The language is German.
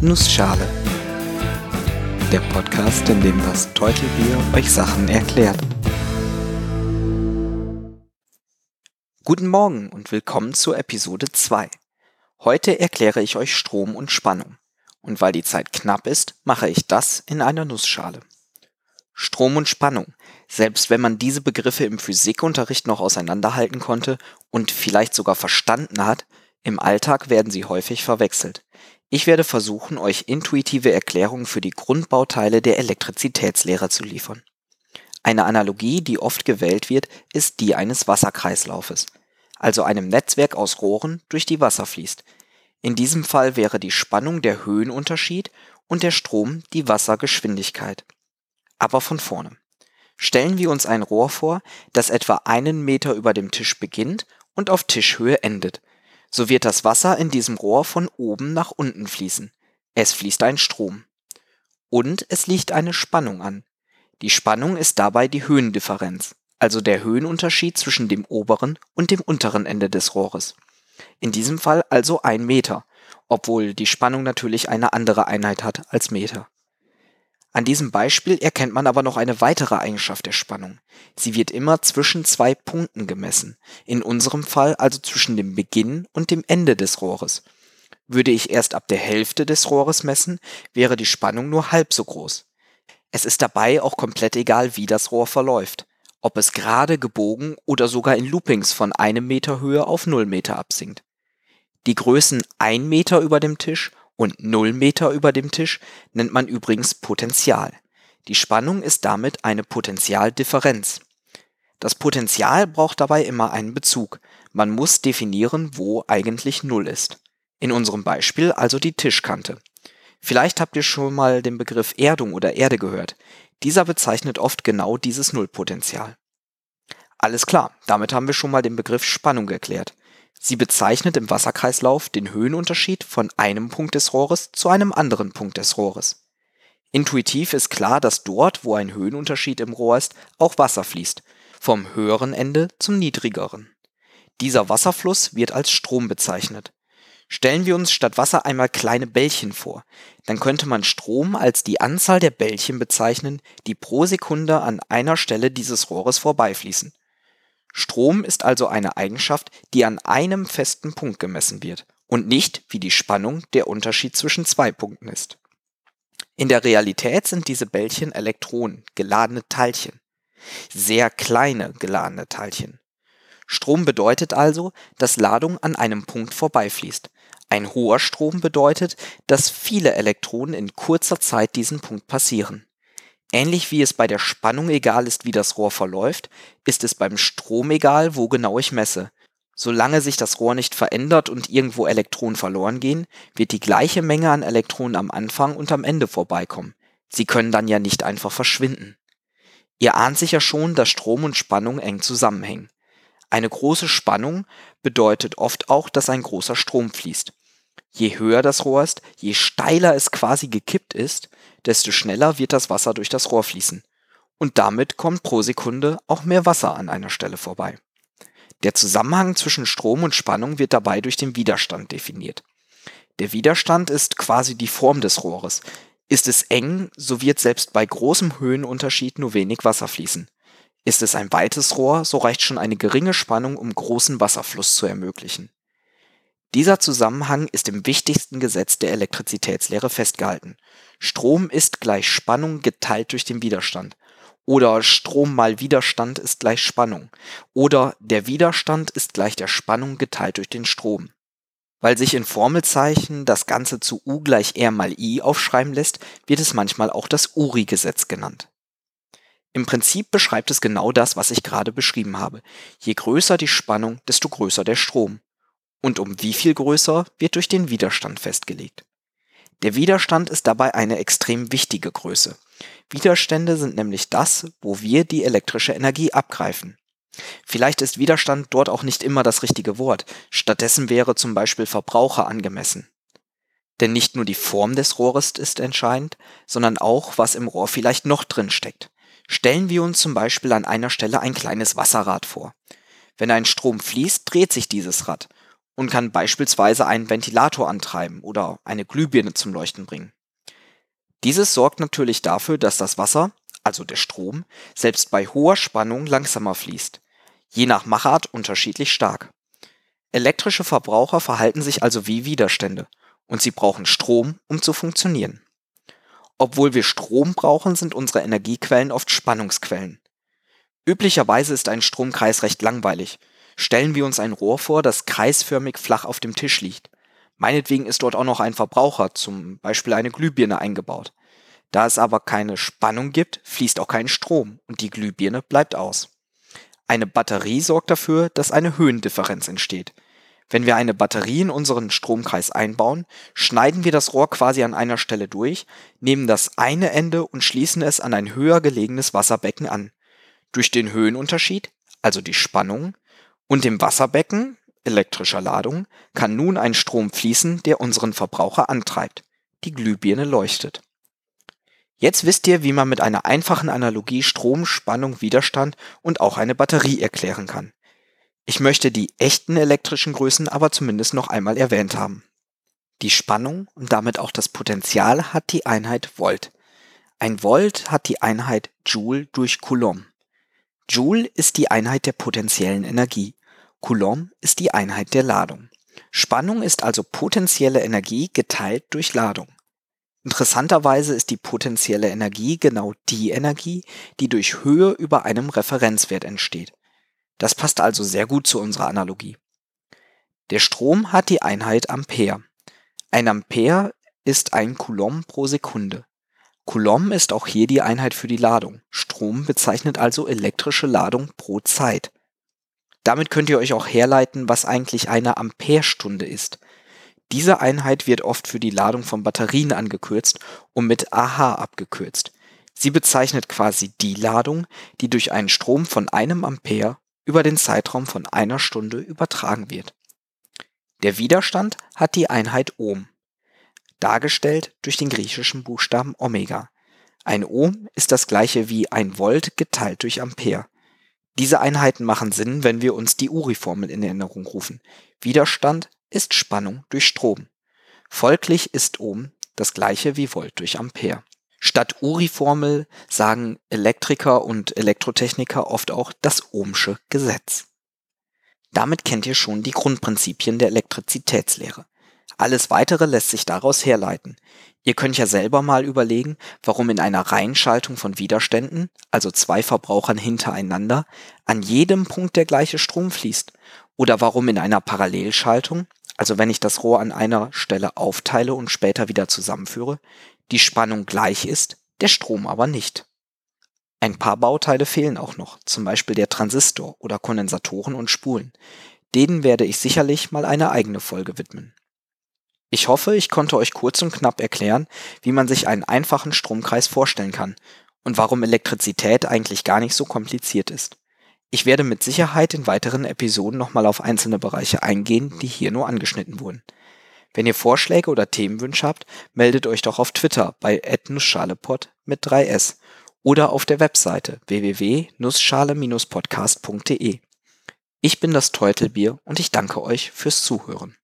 Nussschale. Der Podcast, in dem das Teutelbier euch Sachen erklärt. Guten Morgen und willkommen zur Episode 2. Heute erkläre ich euch Strom und Spannung. Und weil die Zeit knapp ist, mache ich das in einer Nussschale. Strom und Spannung. Selbst wenn man diese Begriffe im Physikunterricht noch auseinanderhalten konnte und vielleicht sogar verstanden hat, im Alltag werden sie häufig verwechselt. Ich werde versuchen, euch intuitive Erklärungen für die Grundbauteile der Elektrizitätslehre zu liefern. Eine Analogie, die oft gewählt wird, ist die eines Wasserkreislaufes, also einem Netzwerk aus Rohren, durch die Wasser fließt. In diesem Fall wäre die Spannung der Höhenunterschied und der Strom die Wassergeschwindigkeit. Aber von vorne. Stellen wir uns ein Rohr vor, das etwa einen Meter über dem Tisch beginnt und auf Tischhöhe endet so wird das Wasser in diesem Rohr von oben nach unten fließen. Es fließt ein Strom. Und es liegt eine Spannung an. Die Spannung ist dabei die Höhendifferenz, also der Höhenunterschied zwischen dem oberen und dem unteren Ende des Rohres. In diesem Fall also ein Meter, obwohl die Spannung natürlich eine andere Einheit hat als Meter. An diesem Beispiel erkennt man aber noch eine weitere Eigenschaft der Spannung. Sie wird immer zwischen zwei Punkten gemessen, in unserem Fall also zwischen dem Beginn und dem Ende des Rohres. Würde ich erst ab der Hälfte des Rohres messen, wäre die Spannung nur halb so groß. Es ist dabei auch komplett egal, wie das Rohr verläuft, ob es gerade gebogen oder sogar in Loopings von einem Meter Höhe auf null Meter absinkt. Die Größen ein Meter über dem Tisch und 0 Meter über dem Tisch nennt man übrigens Potential. Die Spannung ist damit eine Potentialdifferenz. Das Potential braucht dabei immer einen Bezug. Man muss definieren, wo eigentlich 0 ist. In unserem Beispiel also die Tischkante. Vielleicht habt ihr schon mal den Begriff Erdung oder Erde gehört. Dieser bezeichnet oft genau dieses Nullpotential. Alles klar, damit haben wir schon mal den Begriff Spannung erklärt. Sie bezeichnet im Wasserkreislauf den Höhenunterschied von einem Punkt des Rohres zu einem anderen Punkt des Rohres. Intuitiv ist klar, dass dort, wo ein Höhenunterschied im Rohr ist, auch Wasser fließt, vom höheren Ende zum niedrigeren. Dieser Wasserfluss wird als Strom bezeichnet. Stellen wir uns statt Wasser einmal kleine Bällchen vor, dann könnte man Strom als die Anzahl der Bällchen bezeichnen, die pro Sekunde an einer Stelle dieses Rohres vorbeifließen. Strom ist also eine Eigenschaft, die an einem festen Punkt gemessen wird und nicht wie die Spannung der Unterschied zwischen zwei Punkten ist. In der Realität sind diese Bällchen Elektronen, geladene Teilchen. Sehr kleine geladene Teilchen. Strom bedeutet also, dass Ladung an einem Punkt vorbeifließt. Ein hoher Strom bedeutet, dass viele Elektronen in kurzer Zeit diesen Punkt passieren. Ähnlich wie es bei der Spannung egal ist, wie das Rohr verläuft, ist es beim Strom egal, wo genau ich messe. Solange sich das Rohr nicht verändert und irgendwo Elektronen verloren gehen, wird die gleiche Menge an Elektronen am Anfang und am Ende vorbeikommen. Sie können dann ja nicht einfach verschwinden. Ihr ahnt sicher schon, dass Strom und Spannung eng zusammenhängen. Eine große Spannung bedeutet oft auch, dass ein großer Strom fließt. Je höher das Rohr ist, je steiler es quasi gekippt ist, desto schneller wird das Wasser durch das Rohr fließen. Und damit kommt pro Sekunde auch mehr Wasser an einer Stelle vorbei. Der Zusammenhang zwischen Strom und Spannung wird dabei durch den Widerstand definiert. Der Widerstand ist quasi die Form des Rohres. Ist es eng, so wird selbst bei großem Höhenunterschied nur wenig Wasser fließen. Ist es ein weites Rohr, so reicht schon eine geringe Spannung, um großen Wasserfluss zu ermöglichen. Dieser Zusammenhang ist im wichtigsten Gesetz der Elektrizitätslehre festgehalten. Strom ist gleich Spannung geteilt durch den Widerstand. Oder Strom mal Widerstand ist gleich Spannung. Oder der Widerstand ist gleich der Spannung geteilt durch den Strom. Weil sich in Formelzeichen das Ganze zu U gleich R mal I aufschreiben lässt, wird es manchmal auch das Uri-Gesetz genannt. Im Prinzip beschreibt es genau das, was ich gerade beschrieben habe. Je größer die Spannung, desto größer der Strom und um wie viel größer wird durch den Widerstand festgelegt. Der Widerstand ist dabei eine extrem wichtige Größe. Widerstände sind nämlich das, wo wir die elektrische Energie abgreifen. Vielleicht ist Widerstand dort auch nicht immer das richtige Wort, stattdessen wäre zum Beispiel Verbraucher angemessen. Denn nicht nur die Form des Rohres ist entscheidend, sondern auch, was im Rohr vielleicht noch drin steckt. Stellen wir uns zum Beispiel an einer Stelle ein kleines Wasserrad vor. Wenn ein Strom fließt, dreht sich dieses Rad und kann beispielsweise einen Ventilator antreiben oder eine Glühbirne zum Leuchten bringen. Dieses sorgt natürlich dafür, dass das Wasser, also der Strom, selbst bei hoher Spannung langsamer fließt, je nach Machart unterschiedlich stark. Elektrische Verbraucher verhalten sich also wie Widerstände und sie brauchen Strom, um zu funktionieren. Obwohl wir Strom brauchen, sind unsere Energiequellen oft Spannungsquellen. Üblicherweise ist ein Stromkreis recht langweilig. Stellen wir uns ein Rohr vor, das kreisförmig flach auf dem Tisch liegt. Meinetwegen ist dort auch noch ein Verbraucher, zum Beispiel eine Glühbirne, eingebaut. Da es aber keine Spannung gibt, fließt auch kein Strom und die Glühbirne bleibt aus. Eine Batterie sorgt dafür, dass eine Höhendifferenz entsteht. Wenn wir eine Batterie in unseren Stromkreis einbauen, schneiden wir das Rohr quasi an einer Stelle durch, nehmen das eine Ende und schließen es an ein höher gelegenes Wasserbecken an. Durch den Höhenunterschied, also die Spannung, und dem Wasserbecken, elektrischer Ladung, kann nun ein Strom fließen, der unseren Verbraucher antreibt. Die Glühbirne leuchtet. Jetzt wisst ihr, wie man mit einer einfachen Analogie Strom, Spannung, Widerstand und auch eine Batterie erklären kann. Ich möchte die echten elektrischen Größen aber zumindest noch einmal erwähnt haben. Die Spannung und damit auch das Potential hat die Einheit Volt. Ein Volt hat die Einheit Joule durch Coulomb. Joule ist die Einheit der potenziellen Energie. Coulomb ist die Einheit der Ladung. Spannung ist also potenzielle Energie geteilt durch Ladung. Interessanterweise ist die potenzielle Energie genau die Energie, die durch Höhe über einem Referenzwert entsteht. Das passt also sehr gut zu unserer Analogie. Der Strom hat die Einheit Ampere. Ein Ampere ist ein Coulomb pro Sekunde. Coulomb ist auch hier die Einheit für die Ladung. Strom bezeichnet also elektrische Ladung pro Zeit. Damit könnt ihr euch auch herleiten, was eigentlich eine Amperestunde ist. Diese Einheit wird oft für die Ladung von Batterien angekürzt und mit AH abgekürzt. Sie bezeichnet quasi die Ladung, die durch einen Strom von einem Ampere über den Zeitraum von einer Stunde übertragen wird. Der Widerstand hat die Einheit Ohm, dargestellt durch den griechischen Buchstaben Omega. Ein Ohm ist das gleiche wie ein Volt geteilt durch Ampere. Diese Einheiten machen Sinn, wenn wir uns die Uri-Formel in Erinnerung rufen. Widerstand ist Spannung durch Strom. Folglich ist Ohm das gleiche wie Volt durch Ampere. Statt Uri-Formel sagen Elektriker und Elektrotechniker oft auch das Ohmsche Gesetz. Damit kennt ihr schon die Grundprinzipien der Elektrizitätslehre. Alles weitere lässt sich daraus herleiten. Ihr könnt ja selber mal überlegen, warum in einer Reihenschaltung von Widerständen, also zwei Verbrauchern hintereinander, an jedem Punkt der gleiche Strom fließt. Oder warum in einer Parallelschaltung, also wenn ich das Rohr an einer Stelle aufteile und später wieder zusammenführe, die Spannung gleich ist, der Strom aber nicht. Ein paar Bauteile fehlen auch noch, zum Beispiel der Transistor oder Kondensatoren und Spulen. Denen werde ich sicherlich mal eine eigene Folge widmen. Ich hoffe, ich konnte euch kurz und knapp erklären, wie man sich einen einfachen Stromkreis vorstellen kann und warum Elektrizität eigentlich gar nicht so kompliziert ist. Ich werde mit Sicherheit in weiteren Episoden nochmal auf einzelne Bereiche eingehen, die hier nur angeschnitten wurden. Wenn ihr Vorschläge oder Themenwünsche habt, meldet euch doch auf Twitter bei @nussschalepod mit 3s oder auf der Webseite www.nussschale-podcast.de. Ich bin das Teutelbier und ich danke euch fürs Zuhören.